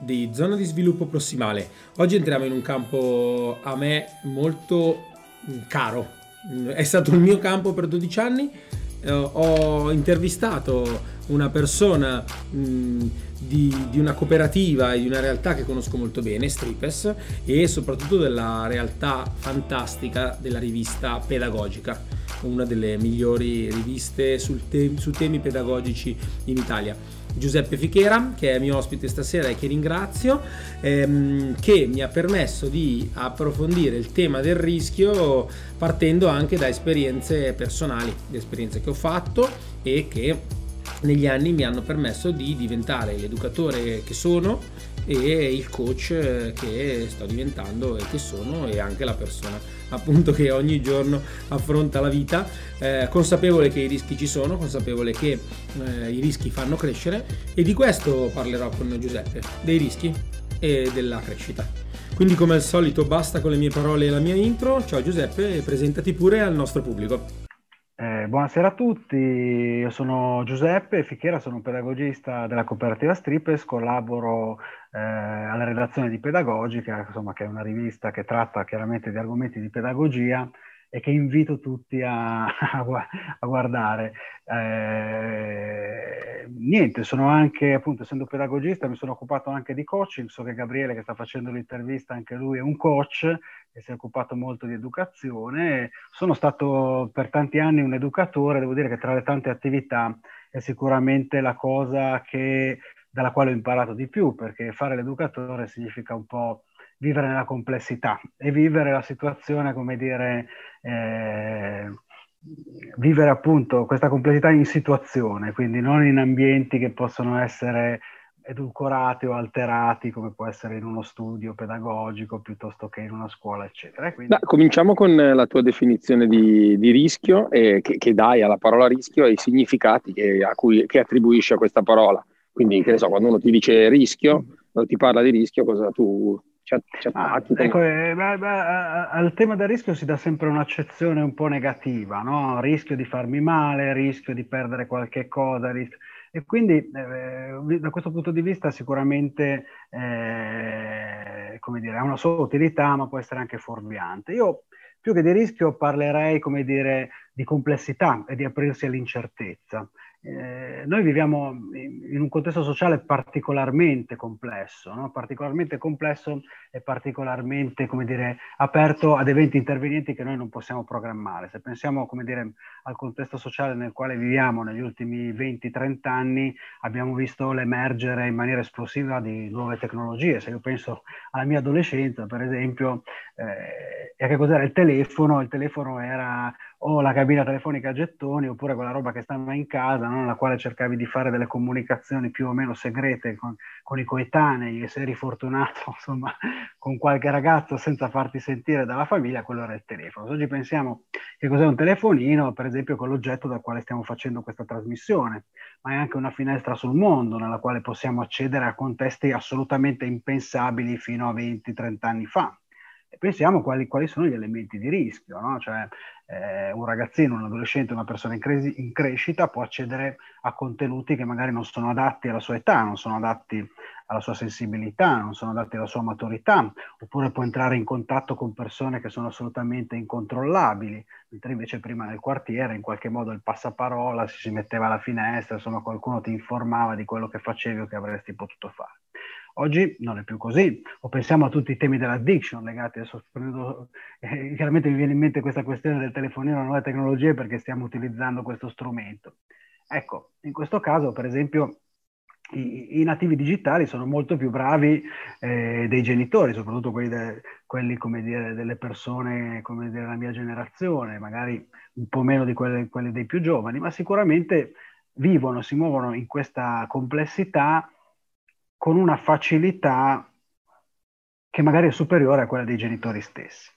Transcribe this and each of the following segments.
di Zona di Sviluppo Prossimale. Oggi entriamo in un campo a me molto mm, caro. Mm, È stato il mio campo per 12 anni. Eh, ho intervistato una persona mh, di, di una cooperativa e di una realtà che conosco molto bene, Stripes, e soprattutto della realtà fantastica della rivista pedagogica, una delle migliori riviste te- su temi pedagogici in Italia. Giuseppe Fichera, che è mio ospite stasera e che ringrazio, ehm, che mi ha permesso di approfondire il tema del rischio partendo anche da esperienze personali, di esperienze che ho fatto e che negli anni mi hanno permesso di diventare l'educatore che sono e il coach che sto diventando e che sono e anche la persona appunto che ogni giorno affronta la vita eh, consapevole che i rischi ci sono consapevole che eh, i rischi fanno crescere e di questo parlerò con Giuseppe dei rischi e della crescita. Quindi come al solito basta con le mie parole e la mia intro. Ciao Giuseppe presentati pure al nostro pubblico Eh, buonasera a tutti, io sono Giuseppe Fichera, sono un pedagogista della cooperativa Stripes, collaboro eh, alla redazione di Pedagogica, insomma, che è una rivista che tratta chiaramente di argomenti di pedagogia e che invito tutti a, a gua- a guardare. Eh, niente, sono anche, appunto, essendo pedagogista, mi sono occupato anche di coaching, so che Gabriele che sta facendo l'intervista, anche lui è un coach e si è occupato molto di educazione. Sono stato per tanti anni un educatore, devo dire che tra le tante attività è sicuramente la cosa che, dalla quale ho imparato di più, perché fare l'educatore significa un po' vivere nella complessità e vivere la situazione, come dire, eh, vivere appunto questa complessità in situazione, quindi non in ambienti che possono essere edulcorati o alterati come può essere in uno studio pedagogico piuttosto che in una scuola, eccetera. E quindi- Beh, cominciamo con la tua definizione di, di rischio eh, che, che dai alla parola rischio e i significati che, cui, che attribuisci a questa parola. Quindi, che ne so, quando uno ti dice rischio, quando ti parla di rischio, cosa tu Ah, ecco, eh, beh, beh, al tema del rischio si dà sempre un'accezione un po' negativa, no? Rischio di farmi male, rischio di perdere qualche cosa, rischio- E quindi eh, da questo punto di vista sicuramente eh, dire, ha una sua utilità, ma può essere anche fuorviante. Io più che di rischio parlerei, come dire, di complessità e di aprirsi all'incertezza. Eh, noi viviamo in, un contesto sociale particolarmente complesso, no? particolarmente complesso e particolarmente, dire, aperto ad eventi intervenienti che noi non possiamo programmare. Se pensiamo, dire, al contesto sociale nel quale viviamo negli ultimi 20-30 anni, abbiamo visto l'emergere in maniera esplosiva di nuove tecnologie. Se io penso alla mia adolescenza, per esempio, eh, a che cos'era il telefono? Il telefono era o la cabina telefonica a gettoni oppure quella roba che stava in casa, no? nella quale cercavi di fare delle comunicazioni più o meno segrete con, con i coetanei e se eri fortunato, insomma, con qualche ragazzo senza farti sentire dalla famiglia, quello era il telefono. Oggi pensiamo che cos'è un telefonino, per esempio con l'oggetto dal quale stiamo facendo questa trasmissione, ma è anche una finestra sul mondo nella quale possiamo accedere a contesti assolutamente impensabili fino a 20-30 anni fa. Pensiamo quali, quali sono gli elementi di rischio, no? cioè eh, un ragazzino, un adolescente, una persona in, cresi, in, crescita può accedere a contenuti che magari non sono adatti alla sua età, non sono adatti alla sua sensibilità, non sono adatti alla sua maturità, oppure può entrare in contatto con persone che sono assolutamente incontrollabili, mentre invece prima nel quartiere in qualche modo il passaparola si metteva alla finestra, insomma qualcuno ti informava di quello che facevi o che avresti potuto fare. Oggi non è più così, o pensiamo a tutti i temi dell'addiction legati adesso, eh, chiaramente mi viene in mente questa questione del telefonino, le nuove tecnologie perché stiamo utilizzando questo strumento. Ecco, in questo caso per esempio i, i, nativi digitali sono molto più bravi eh, dei genitori, soprattutto quelli, de, quelli dire, delle persone come dire, della mia generazione, magari un po' meno di quelle, quelle dei più giovani, ma sicuramente vivono, si muovono in questa complessità con una facilità che magari è superiore a quella dei genitori stessi.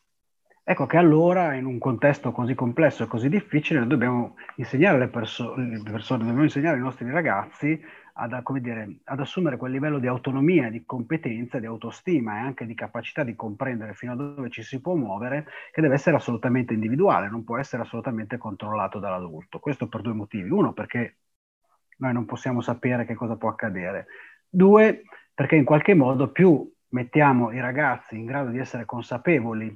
Ecco che allora in un contesto così complesso e così difficile dobbiamo insegnare alle perso- persone, dobbiamo insegnare ai nostri ragazzi ad, dire, ad, assumere quel livello di autonomia, di competenza, di autostima e anche di capacità di comprendere fino a dove ci si può muovere, che deve essere assolutamente individuale, non può essere assolutamente controllato dall'adulto. Questo per due motivi. Uno, perché noi non possiamo sapere che cosa può accadere. Due, perché in qualche modo più mettiamo i ragazzi in grado di essere consapevoli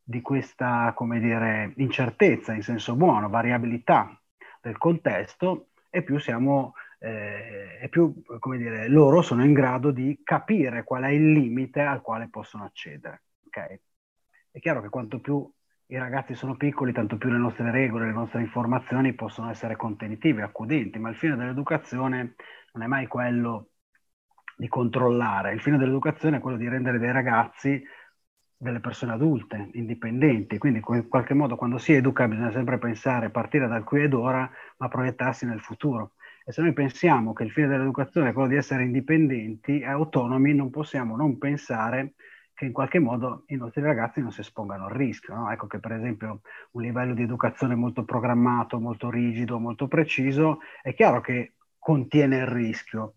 di questa, come dire, incertezza in senso buono, variabilità del contesto, e più siamo, eh, e più, come dire, loro sono in grado di capire qual è il limite al quale possono accedere. Okay? È chiaro che quanto più i ragazzi sono piccoli, tanto più le nostre regole, le nostre informazioni possono essere contenitive, accudenti, ma il fine dell'educazione non è mai quello di controllare, il fine dell'educazione è quello di rendere dei ragazzi delle persone adulte, indipendenti, quindi in qualche modo quando si educa bisogna sempre pensare, partire dal qui ed ora, ma proiettarsi nel futuro. E se noi pensiamo che il fine dell'educazione è quello di essere indipendenti e autonomi, non possiamo non pensare che in qualche modo i nostri ragazzi non si espongano al rischio. No? Ecco che per esempio un livello di educazione molto programmato, molto rigido, molto preciso, è chiaro che contiene il rischio,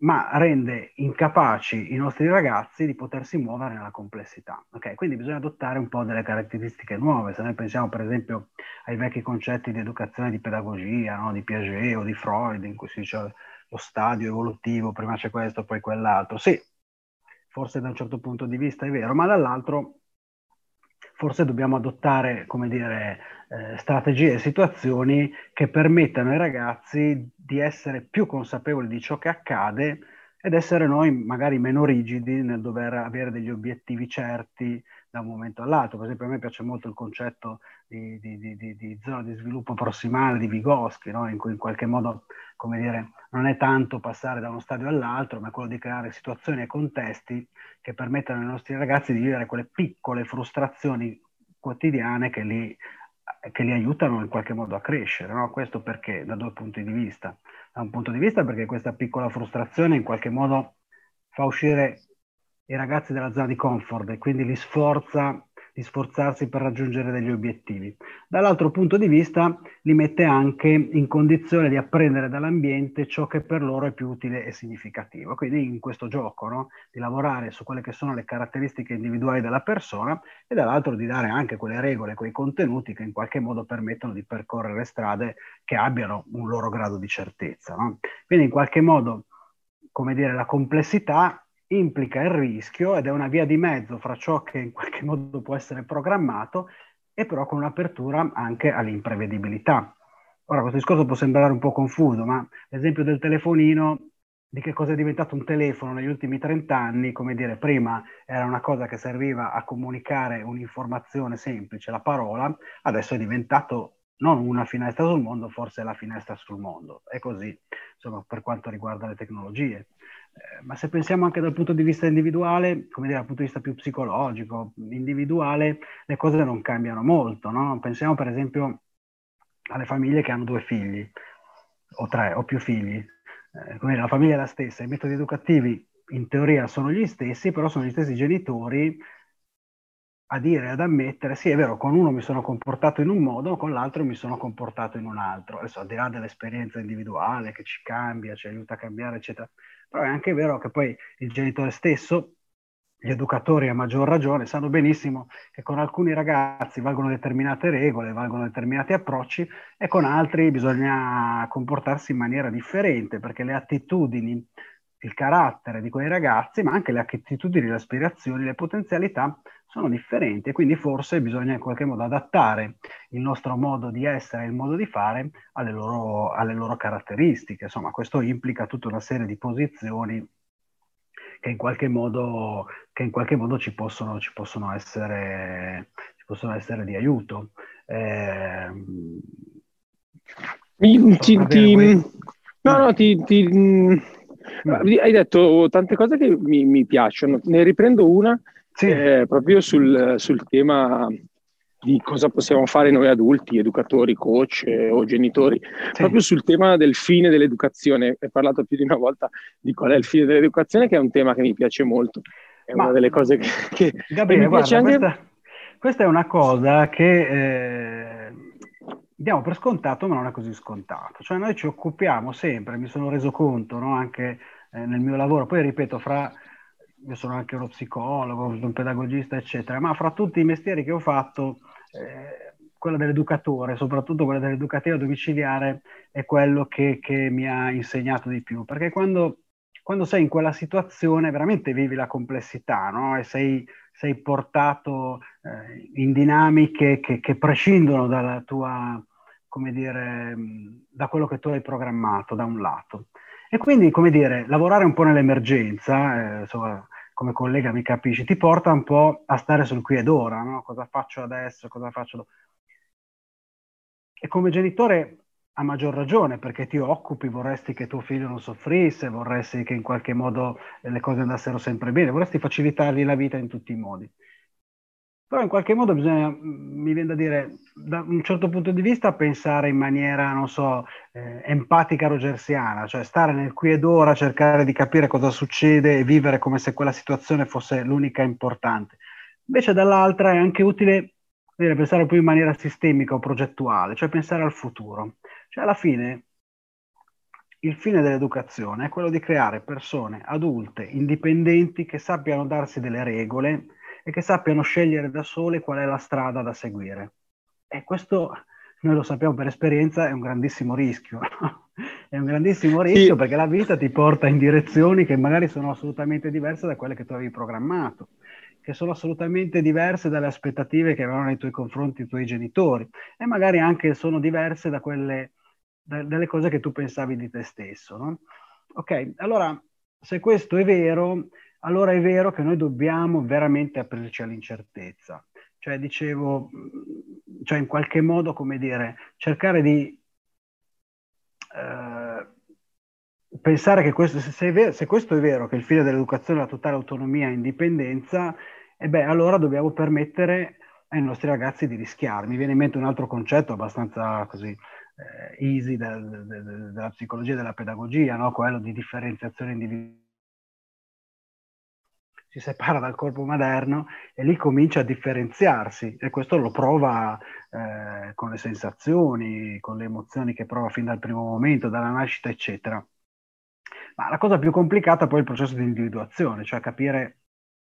ma rende incapaci i nostri ragazzi di potersi muovere nella complessità. Okay? Quindi bisogna adottare un po' delle caratteristiche nuove. Se noi pensiamo per esempio ai vecchi concetti di educazione di pedagogia, no? di Piaget o di Freud, in cui si dice lo stadio evolutivo, prima c'è questo, poi quell'altro. Sì, forse da un certo punto di vista è vero, ma dall'altro forse dobbiamo adottare, come dire, eh, strategie e situazioni che permettano ai ragazzi di essere più consapevoli di ciò che accade ed essere noi magari meno rigidi nel dover avere degli obiettivi certi da un momento all'altro. Per esempio a me piace molto il concetto di, di, di, di zona di sviluppo prossimale di Vygotsky, no? in cui in qualche modo, come dire, non è tanto passare da uno stadio all'altro, ma quello di creare situazioni e contesti che permettano ai nostri ragazzi di vivere quelle piccole frustrazioni quotidiane che li, che li aiutano in qualche modo a crescere. No? Questo perché? Da due punti di vista. Da un punto di vista perché questa piccola frustrazione in qualche modo fa uscire i ragazzi dalla zona di comfort e quindi li sforza di sforzarsi per raggiungere degli obiettivi. Dall'altro punto di vista li mette anche in condizione di apprendere dall'ambiente ciò che per loro è più utile e significativo. Quindi in questo gioco no? di lavorare su quelle che sono le caratteristiche individuali della persona e dall'altro di dare anche quelle regole, quei contenuti che in qualche modo permettono di percorrere strade che abbiano un loro grado di certezza. No? Quindi in qualche modo, come dire, la complessità implica il rischio ed è una via di mezzo fra ciò che in qualche modo può essere programmato e però con un'apertura anche all'imprevedibilità. Ora, questo discorso può sembrare un po' confuso, ma l'esempio del telefonino, di che cosa è diventato un telefono negli ultimi 30 anni, come dire, prima era una cosa che serviva a comunicare un'informazione semplice, la parola, adesso è diventato non una finestra sul mondo, forse la finestra sul mondo. È così, insomma, per quanto riguarda le tecnologie. Eh, ma se pensiamo anche dal punto di vista individuale, come dire, dal punto di vista più psicologico, individuale, le cose non cambiano molto, no? Pensiamo per esempio alle famiglie che hanno due figli, o tre, o più figli. Eh, come dire, la famiglia è la stessa, i metodi educativi in teoria sono gli stessi, però sono gli stessi genitori a dire, ad ammettere, sì è vero, con uno mi sono comportato in un modo, con l'altro mi sono comportato in un altro. Adesso al di là dell'esperienza individuale che ci cambia, ci aiuta a cambiare, eccetera, però è anche vero che poi il genitore stesso, gli educatori a maggior ragione, sanno benissimo che con alcuni ragazzi valgono determinate regole, valgono determinati approcci e con altri bisogna comportarsi in maniera differente perché le attitudini il carattere di quei ragazzi, ma anche le attitudini, le aspirazioni, le potenzialità sono differenti e quindi forse bisogna in qualche modo adattare il nostro modo di essere, il modo di fare alle loro, alle loro caratteristiche. Insomma, questo implica tutta una serie di posizioni che in qualche modo, in qualche modo ci, possono, ci, possono essere, ci, possono, essere, di aiuto. Eh, ti, ti, no, no, ti, Hai detto tante cose che mi, mi piacciono, ne riprendo una sì. eh, proprio sul, sul, tema di cosa possiamo fare noi adulti, educatori, coach eh, o genitori, sì. proprio sul tema del fine dell'educazione. Hai parlato più di una volta di qual è il fine dell'educazione, che è un tema che mi piace molto. È Ma, una delle cose che, che, Gabriele, che mi piace guarda, anche... Questa, questa, è una cosa che... Eh diamo per scontato, ma non è così scontato. Cioè noi ci occupiamo sempre, mi sono reso conto no? anche eh, nel mio lavoro, poi ripeto, fra, io sono anche uno psicologo, un pedagogista, eccetera, ma fra tutti i mestieri che ho fatto, eh, quello dell'educatore, soprattutto quello dell'educativo domiciliare, è quello che, che, mi ha insegnato di più, perché quando, quando, sei in quella situazione veramente vivi la complessità no? e sei, sei portato eh, in dinamiche che, che prescindono dalla tua come dire, da quello che tu hai programmato da un lato. E quindi, come dire, lavorare un po' nell'emergenza, eh, insomma, come collega mi capisci, ti porta un po' a stare sul qui ed ora, no? Cosa faccio adesso, cosa faccio dopo. E come genitore a maggior ragione, perché ti occupi, vorresti che tuo figlio non soffrisse, vorresti che in qualche modo le cose andassero sempre bene, vorresti facilitargli la vita in tutti i modi. Però in qualche modo bisogna, mm, mi viene da dire, da un certo punto di vista, pensare in maniera, non so, eh, empatica rogersiana, cioè stare nel qui ed ora, cercare di capire cosa succede e vivere come se quella situazione fosse l'unica importante. Invece dall'altra è anche utile dire, pensare più in maniera sistemica o progettuale, cioè pensare al futuro. Cioè alla fine il fine dell'educazione è quello di creare persone adulte, indipendenti, che sappiano darsi delle regole e che sappiano scegliere da sole qual è la strada da seguire. E questo noi lo sappiamo per esperienza, è un grandissimo rischio. è un grandissimo rischio sì. perché la vita ti porta in direzioni che magari sono assolutamente diverse da quelle che tu avevi programmato, che sono assolutamente diverse dalle aspettative che avevano nei tuoi confronti i tuoi genitori e magari anche sono diverse da quelle, dalle cose che tu pensavi di te stesso. No? Ok, allora se questo è vero, allora è vero che noi dobbiamo veramente aprirci all'incertezza. Cioè, dicevo, cioè in qualche modo, come dire, cercare di eh, pensare che questo, se, vero, se, questo è vero, che il fine dell'educazione è la totale autonomia e indipendenza, e beh, allora dobbiamo permettere ai nostri ragazzi di rischiare. Mi viene in mente un altro concetto abbastanza così eh, easy de, de, della psicologia e della pedagogia, no? quello di differenziazione individuale si separa dal corpo materno e lì comincia a differenziarsi e questo lo prova eh, con le sensazioni, con le emozioni che prova fin dal primo momento, dalla nascita, eccetera. Ma la cosa più complicata poi è il processo di individuazione, cioè capire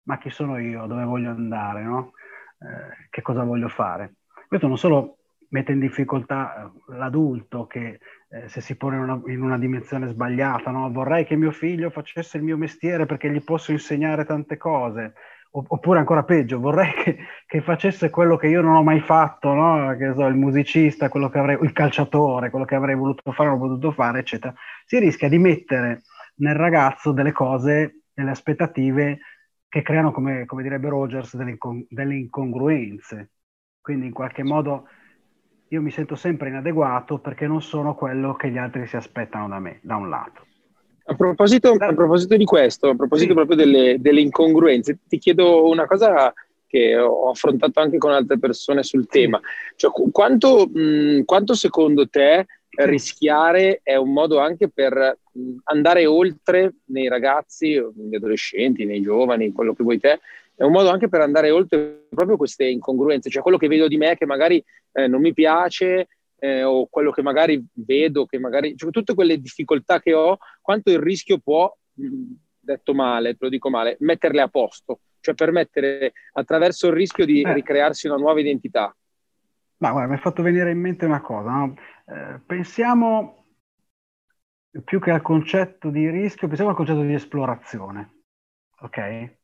ma chi sono io, dove voglio andare, no? eh, che cosa voglio fare. Questo non solo mette in difficoltà eh, l'adulto che eh, se si pone in una, in una dimensione sbagliata, no? vorrei che mio figlio facesse il mio mestiere perché gli posso insegnare tante cose, oppure ancora peggio, vorrei che, che, facesse quello che io non ho mai fatto, no? che so, il musicista, quello che avrei, il calciatore, quello che avrei voluto fare, non ho potuto fare, eccetera. Si rischia di mettere nel ragazzo delle cose, delle aspettative che creano, come, come direbbe Rogers, delle, delle incongruenze. Quindi in qualche modo io mi sento sempre inadeguato perché non sono quello che gli altri si aspettano da me, da un lato. A proposito, a proposito di questo, a proposito sì. proprio delle, delle, incongruenze, ti chiedo una cosa che ho affrontato anche con altre persone sul tema. Cioè, quanto, mh, quanto secondo te rischiare è un modo anche per andare oltre nei ragazzi, negli adolescenti, nei giovani, quello che vuoi te, è un modo anche per andare oltre proprio queste incongruenze, cioè quello che vedo di me che magari eh, non mi piace eh, o quello che magari vedo, che magari, cioè, tutte quelle difficoltà che ho, quanto il rischio può, detto male, te lo dico male, metterle a posto, cioè permettere attraverso il rischio di eh. ricrearsi una nuova identità. Ma guarda, mi hai fatto venire in mente una cosa, no? eh, pensiamo più che al concetto di rischio, pensiamo al concetto di esplorazione, ok?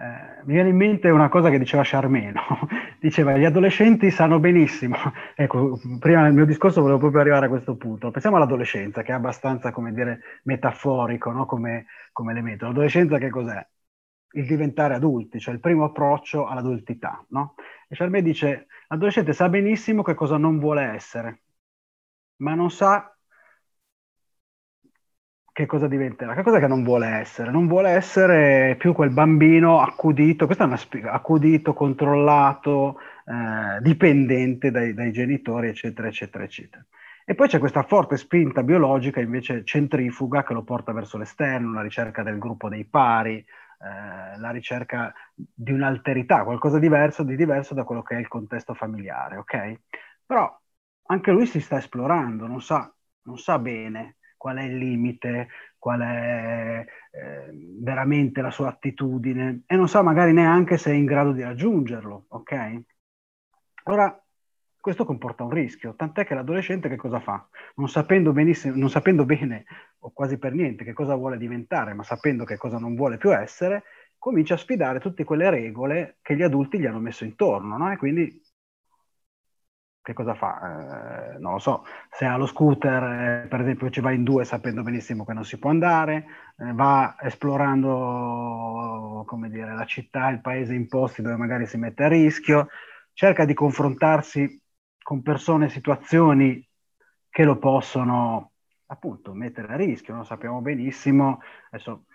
Eh, mi viene in mente una cosa che diceva Charmeno, diceva gli adolescenti sanno benissimo, ecco, prima nel mio discorso volevo proprio arrivare a questo punto, pensiamo all'adolescenza che è abbastanza, come dire, metaforico no? come, come elemento. L'adolescenza che cos'è? Il diventare adulti, cioè il primo approccio all'adultità, no? E Charmé dice, l'adolescente sa benissimo che cosa non vuole essere, ma non sa che cosa diventerà? Che cosa che non vuole essere? Non vuole essere più quel bambino accudito, questo è una spiega, accudito, controllato, eh, dipendente dai, dai, genitori, eccetera, eccetera, eccetera. E poi c'è questa forte spinta biologica invece centrifuga che lo porta verso l'esterno, la ricerca del gruppo dei pari, eh, la ricerca di un'alterità, qualcosa diverso, di diverso da quello che è il contesto familiare, ok? Però anche lui si sta esplorando, non sa, non sa bene qual è il limite, qual è eh, veramente la sua attitudine e non sa magari neanche se è in grado di raggiungerlo, ok? Ora, questo comporta un rischio, tant'è che l'adolescente che cosa fa? Non sapendo, non sapendo bene o quasi per niente che cosa vuole diventare, ma sapendo che cosa non vuole più essere, comincia a sfidare tutte quelle regole che gli adulti gli hanno messo intorno, no? E quindi che cosa fa? Eh, non lo so, se ha lo scooter, eh, per esempio, ci va in due sapendo benissimo che non si può andare, eh, va esplorando, come dire, la città, il paese in posti dove magari si mette a rischio, cerca di confrontarsi con persone situazioni che lo possono appunto mettere a rischio, lo sappiamo benissimo, adesso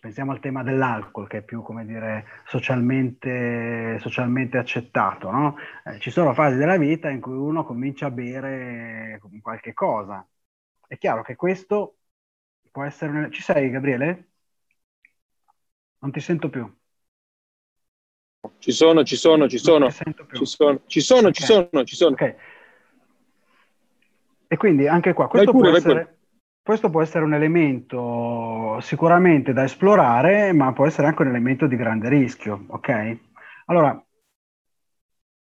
pensiamo al tema dell'alcol che è più, come dire, socialmente, socialmente accettato, no? eh, ci sono fasi della vita in cui uno comincia a bere qualche cosa. È chiaro che questo può essere... Ci sei, Gabriele? Non ti sento più. Ci sono, ci sono, ci sono. Ci sono, ci sono, okay. ci sono, ci sono. Okay. E quindi anche qua, questo pure, può essere... Questo può essere un elemento sicuramente da esplorare, ma può essere anche un elemento di grande rischio, ok? Allora,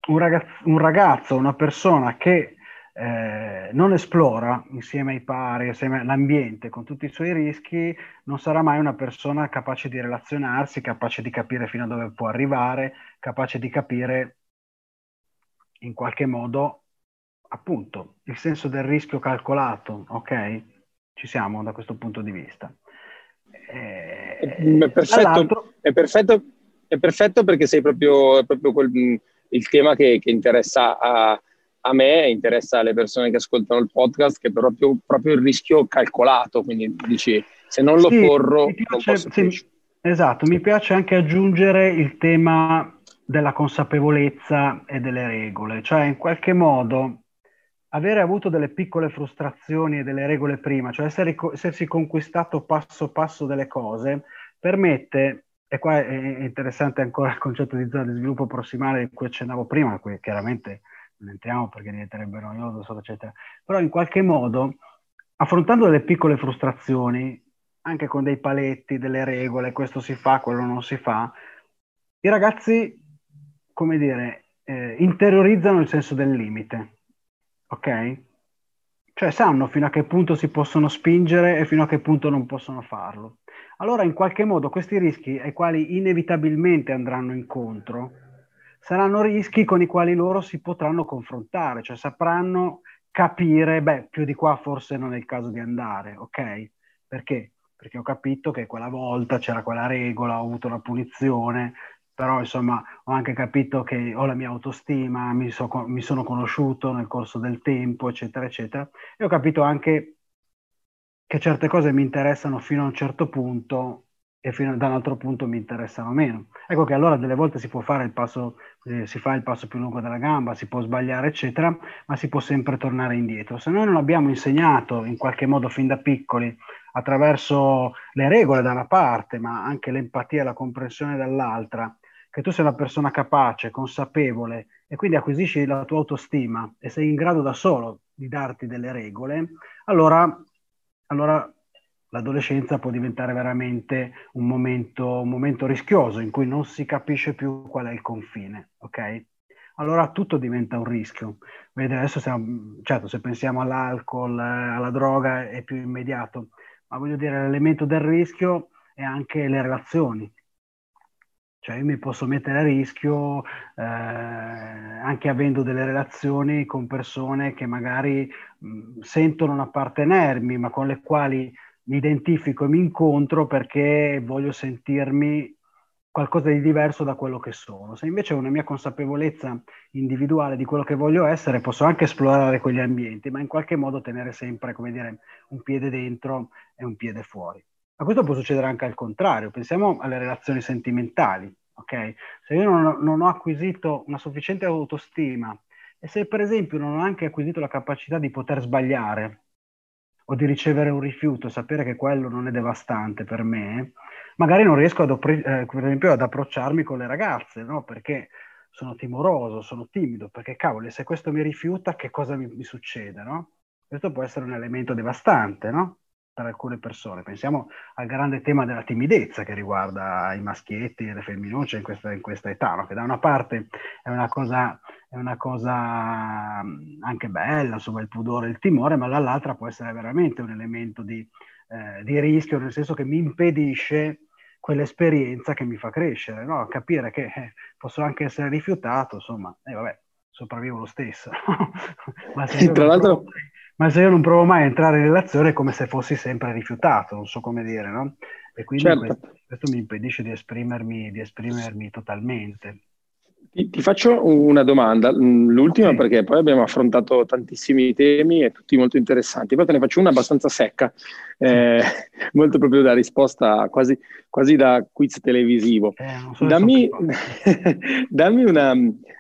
un ragazzo, un ragazzo una persona che eh, non esplora insieme ai pari, insieme all'ambiente, con tutti i suoi rischi, non sarà mai una persona capace di relazionarsi, capace di capire fino a dove può arrivare, capace di capire in qualche modo appunto il senso del rischio calcolato, ok? Ci siamo da questo punto di vista. Eh, è, perfetto, è, perfetto, è, perfetto, perché sei proprio, proprio quel, il tema che, che interessa a, a, me, interessa alle persone che ascoltano il podcast, che è proprio, proprio il rischio calcolato. Quindi dici, se non lo sì, corro, piace, non posso sì, Esatto, mi piace anche aggiungere il tema della consapevolezza e delle regole, cioè in qualche modo avere avuto delle piccole frustrazioni e delle regole prima, cioè essere, essersi conquistato passo passo delle cose, permette, e qua è interessante ancora il concetto di zona di sviluppo prossimale di cui accennavo prima, qui chiaramente non entriamo perché diventerebbe noioso, eccetera, però in qualche modo, affrontando delle piccole frustrazioni, anche con dei paletti, delle regole, questo si fa, quello non si fa, i ragazzi, come dire, eh, interiorizzano il senso del limite ok? Cioè sanno fino a che punto si possono spingere e fino a che punto non possono farlo. Allora in qualche modo questi rischi ai quali inevitabilmente andranno incontro saranno rischi con i quali loro si potranno confrontare, cioè sapranno capire, beh, più di qua forse non è il caso di andare, ok? Perché? Perché ho capito che quella volta c'era quella regola, ho avuto una punizione, però insomma ho anche capito che ho la mia autostima, mi, so, mi, sono conosciuto nel corso del tempo, eccetera, eccetera, e ho capito anche che certe cose mi interessano fino a un certo punto e fino da un altro punto mi interessano meno. Ecco che allora delle volte si può fare il passo, eh, si fa il passo più lungo della gamba, si può sbagliare, eccetera, ma si può sempre tornare indietro. Se noi non abbiamo insegnato in qualche modo fin da piccoli attraverso le regole da una parte, ma anche l'empatia e la comprensione dall'altra, che tu sei una persona capace, consapevole e quindi acquisisci la tua autostima e sei in grado da solo di darti delle regole, allora, allora l'adolescenza può diventare veramente un momento, un momento rischioso in cui non si capisce più qual è il confine, ok? Allora tutto diventa un rischio. Vedete, adesso siamo, certo, se pensiamo all'alcol, alla droga è più immediato, ma voglio dire, l'elemento del rischio è anche le relazioni, cioè io mi posso mettere a rischio eh, anche avendo delle relazioni con persone che magari mh, sentono non appartenermi, ma con le quali mi identifico e mi incontro perché voglio sentirmi qualcosa di diverso da quello che sono. Se invece ho una mia consapevolezza individuale di quello che voglio essere, posso anche esplorare quegli ambienti, ma in qualche modo tenere sempre, come dire, un piede dentro e un piede fuori. Ma questo può succedere anche al contrario. Pensiamo alle relazioni sentimentali. Okay? Se io non non ho acquisito una sufficiente autostima e se per esempio non ho anche acquisito la capacità di poter sbagliare o di ricevere un rifiuto, sapere che quello non è devastante per me, magari non riesco ad, eh, per esempio, ad approcciarmi con le ragazze, no? Perché sono timoroso, sono timido, perché cavolo, se questo mi rifiuta, che cosa mi, mi succede, no? Questo può essere un elemento devastante, no? Per alcune persone. Pensiamo al grande tema della timidezza che riguarda i maschietti e le femminucce in questa, in questa età, no? che da una parte è una cosa, è una cosa anche bella, insomma, il pudore, il timore, ma dall'altra può essere veramente un elemento di, eh, di rischio, nel senso che mi impedisce quell'esperienza che mi fa crescere, no? capire che eh, posso anche essere rifiutato, insomma, e eh, vabbè, sopravvivo lo stesso. ma, se Tra l'altro... Provo, ma, se io non provo mai a entrare in relazione è come se fossi sempre rifiutato, non so come dire, no? E quindi certo. questo, questo, mi impedisce di esprimermi, di esprimermi totalmente. Ti, ti, faccio una domanda, mm, l'ultima sì. perché poi abbiamo affrontato tantissimi temi e tutti molto interessanti, poi te ne faccio una abbastanza secca, eh, molto proprio da risposta quasi, quasi da quiz televisivo. Eh, dammi, dammi, una,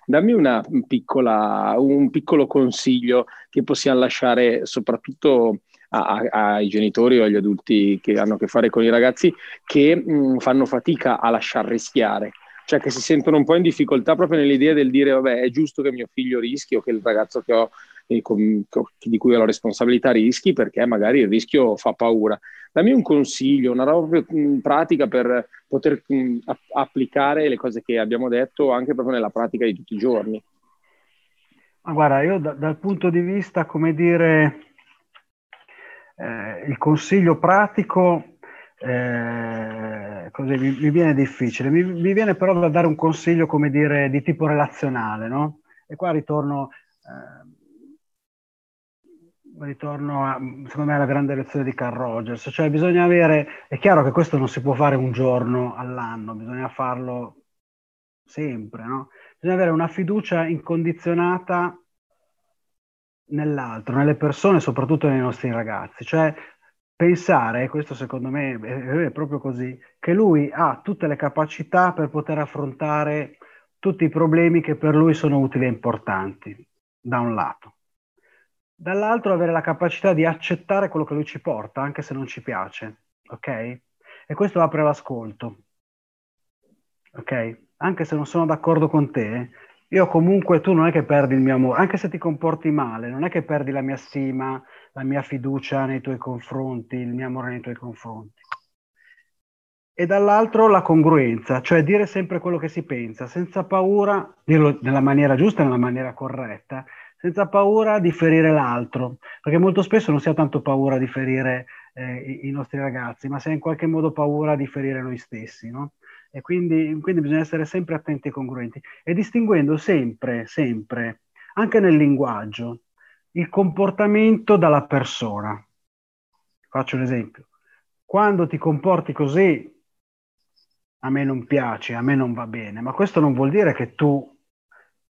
dammi una piccola, un piccolo consiglio che possiamo lasciare soprattutto a, a, ai genitori o agli adulti che hanno a che fare con i ragazzi che mh, mm, fanno fatica a lasciar rischiare cioè che si sentono un po' in difficoltà proprio nell'idea del dire vabbè è giusto che mio figlio rischi o che il ragazzo che ho, eh, con, di cui ho la responsabilità rischi perché magari il rischio fa paura. Dammi un consiglio, una roba proprio pratica per poter mh, applicare le cose che abbiamo detto anche proprio nella pratica di tutti i giorni. Ma guarda, io da, dal punto di vista, come dire, eh, il consiglio pratico eh, così mi, mi, viene difficile. Mi, mi, viene però da dare un consiglio, come dire, di tipo relazionale, no? E qua ritorno, eh, ritorno a, secondo me, alla grande lezione di Carl Rogers. Cioè bisogna avere, è chiaro che questo non si può fare un giorno all'anno, bisogna farlo sempre, no? Bisogna avere una fiducia incondizionata nell'altro, nelle persone, soprattutto nei nostri ragazzi. Cioè pensare, questo secondo me è, proprio così, che lui ha tutte le capacità per poter affrontare tutti i problemi che per lui sono utili e importanti, da un lato. Dall'altro avere la capacità di accettare quello che lui ci porta, anche se non ci piace, ok? E questo apre l'ascolto, ok? Anche se non sono d'accordo con te, io comunque tu non è che perdi il mio amore, anche se ti comporti male, non è che perdi la mia stima, la mia fiducia nei tuoi confronti, il mio amore nei tuoi confronti. E dall'altro la congruenza, cioè dire sempre quello che si pensa, senza paura, dirlo nella maniera giusta, nella maniera corretta, senza paura di ferire l'altro, perché molto spesso non si ha tanto paura di ferire eh, i, i, nostri ragazzi, ma si ha in qualche modo paura di ferire noi stessi, no? E quindi, quindi bisogna essere sempre attenti e congruenti e distinguendo sempre, sempre, anche nel linguaggio, il comportamento dalla persona. Faccio un esempio. Quando ti comporti così, a me non piace, a me non va bene, ma questo non vuol dire che tu,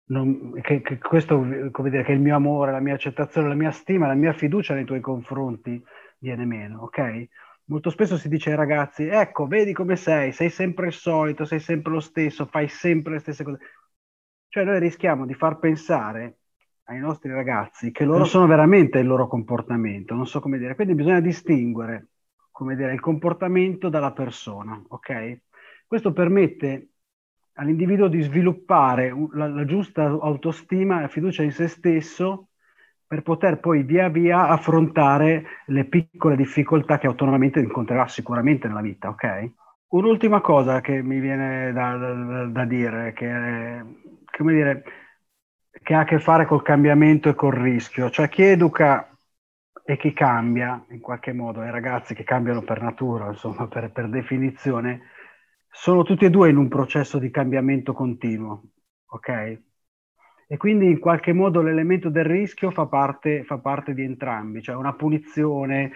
non, che, che, questo, come dire, che il mio amore, la mia accettazione, la mia stima, la mia fiducia nei tuoi confronti viene meno, ok? Molto spesso si dice ai ragazzi, ecco, vedi come sei, sei sempre il solito, sei sempre lo stesso, fai sempre le stesse cose. Cioè noi rischiamo di far pensare ai nostri ragazzi che loro sono veramente il loro comportamento, non so come dire. Quindi bisogna distinguere, come dire, il comportamento dalla persona, ok? Questo permette all'individuo di sviluppare la, la giusta autostima e fiducia in se stesso per poter poi via via affrontare le piccole difficoltà che autonomamente incontrerà sicuramente nella vita, ok? Un'ultima cosa che mi viene da, da, da dire, che, come dire, che ha a che fare col cambiamento e col rischio, cioè chi educa e chi cambia, in qualche modo, i ragazzi che cambiano per natura, insomma, per, per definizione, sono tutti e due in un processo di cambiamento continuo, ok? E quindi in qualche modo l'elemento del rischio fa parte, fa parte di entrambi, cioè una punizione,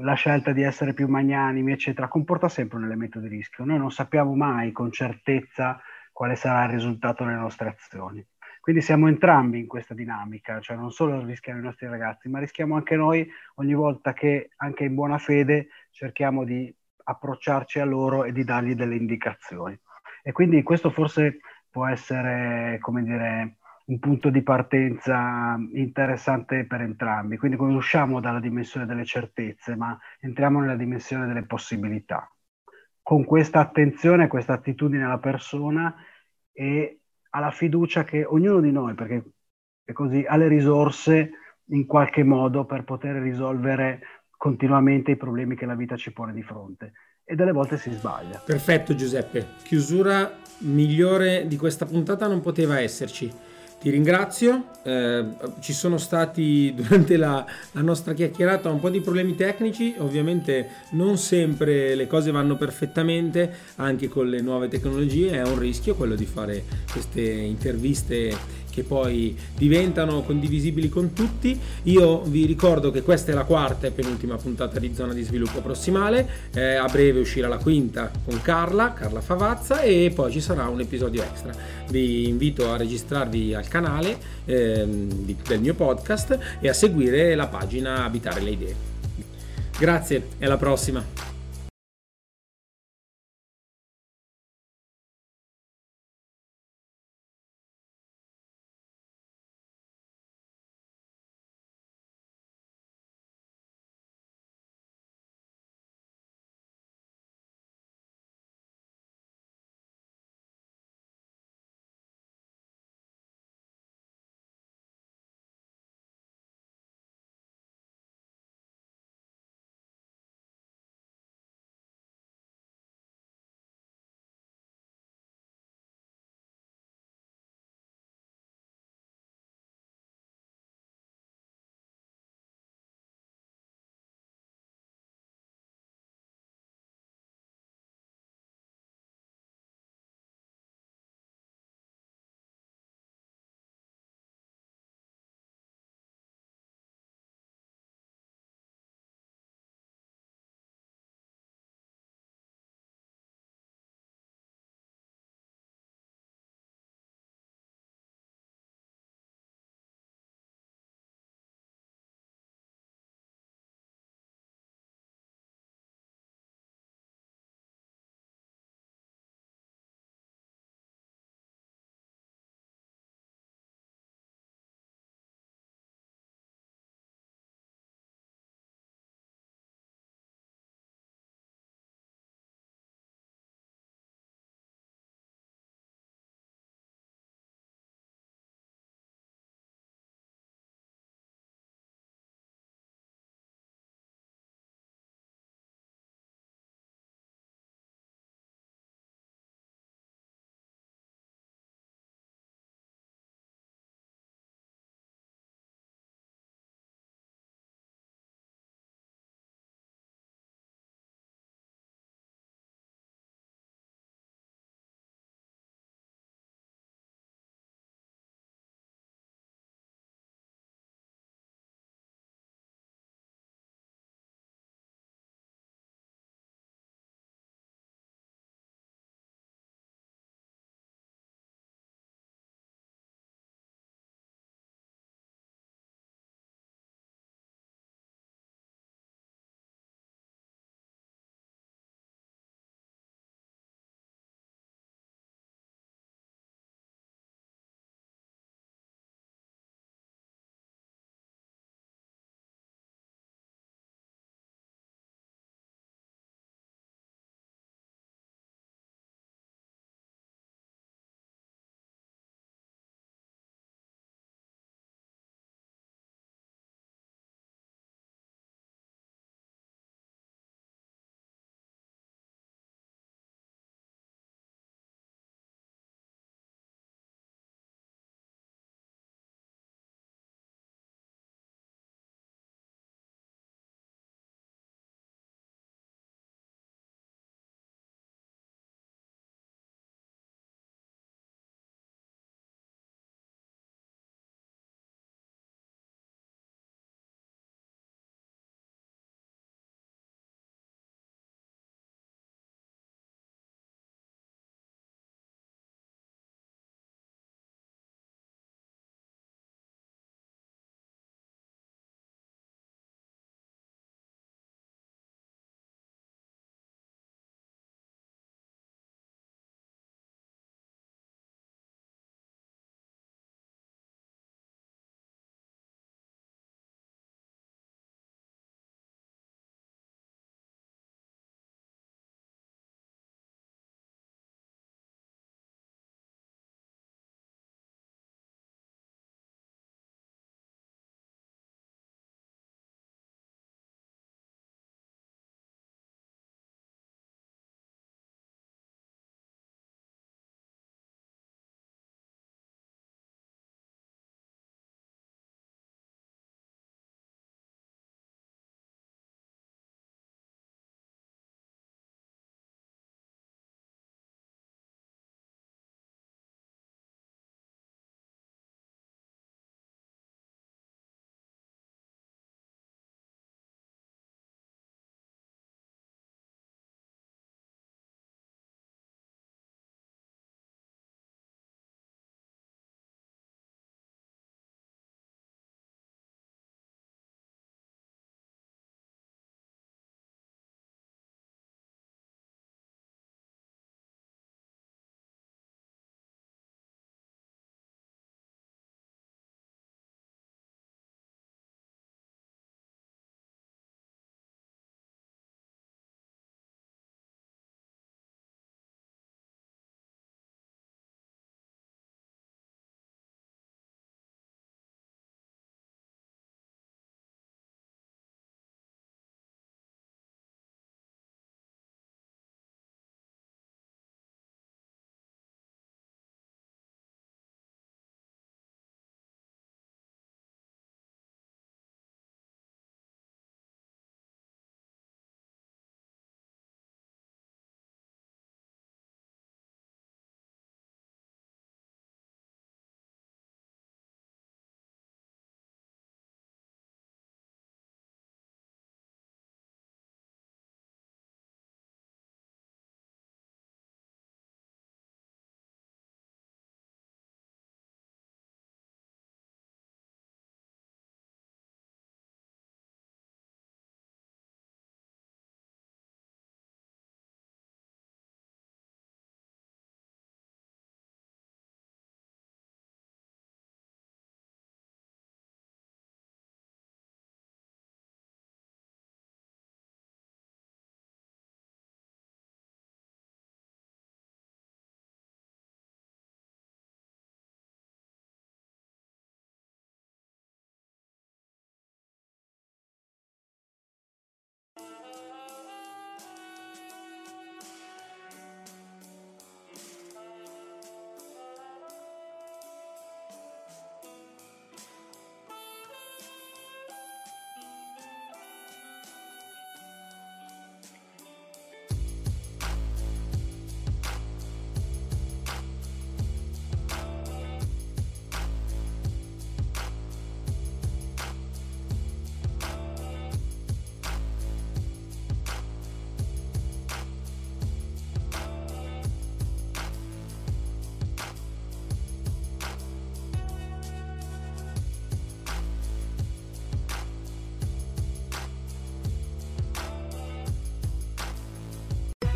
la scelta di essere più magnanimi, eccetera, comporta sempre un elemento di rischio. Noi non sappiamo mai con certezza quale sarà il risultato delle nostre azioni. Quindi siamo entrambi in questa dinamica, cioè non solo rischiamo i nostri ragazzi, ma rischiamo anche noi ogni volta che, anche in buona fede, cerchiamo di approcciarci a loro e di dargli delle indicazioni. E quindi questo forse può essere, come dire, un punto di partenza interessante per entrambi. Quindi usciamo dalla dimensione delle certezze, ma entriamo nella dimensione delle possibilità. Con questa attenzione, questa attitudine alla persona e alla fiducia che ognuno di noi, perché è così, ha le risorse in qualche modo per poter risolvere continuamente i problemi che la vita ci pone di fronte e delle volte si sbaglia. Perfetto Giuseppe, chiusura migliore di questa puntata non poteva esserci. Ti ringrazio, eh, ci sono stati durante la, la, nostra chiacchierata un po' di problemi tecnici, ovviamente non sempre le cose vanno perfettamente, anche con le nuove tecnologie è un rischio quello di fare queste interviste che poi diventano condivisibili con tutti. Io vi ricordo che questa è la quarta e penultima puntata di Zona di Sviluppo Prossimale, eh, a breve uscirà la quinta con Carla, Carla Favazza e poi ci sarà un episodio extra. Vi invito a registrarvi al canale eh, del mio podcast e a seguire la pagina Abitare le idee. Grazie e alla prossima!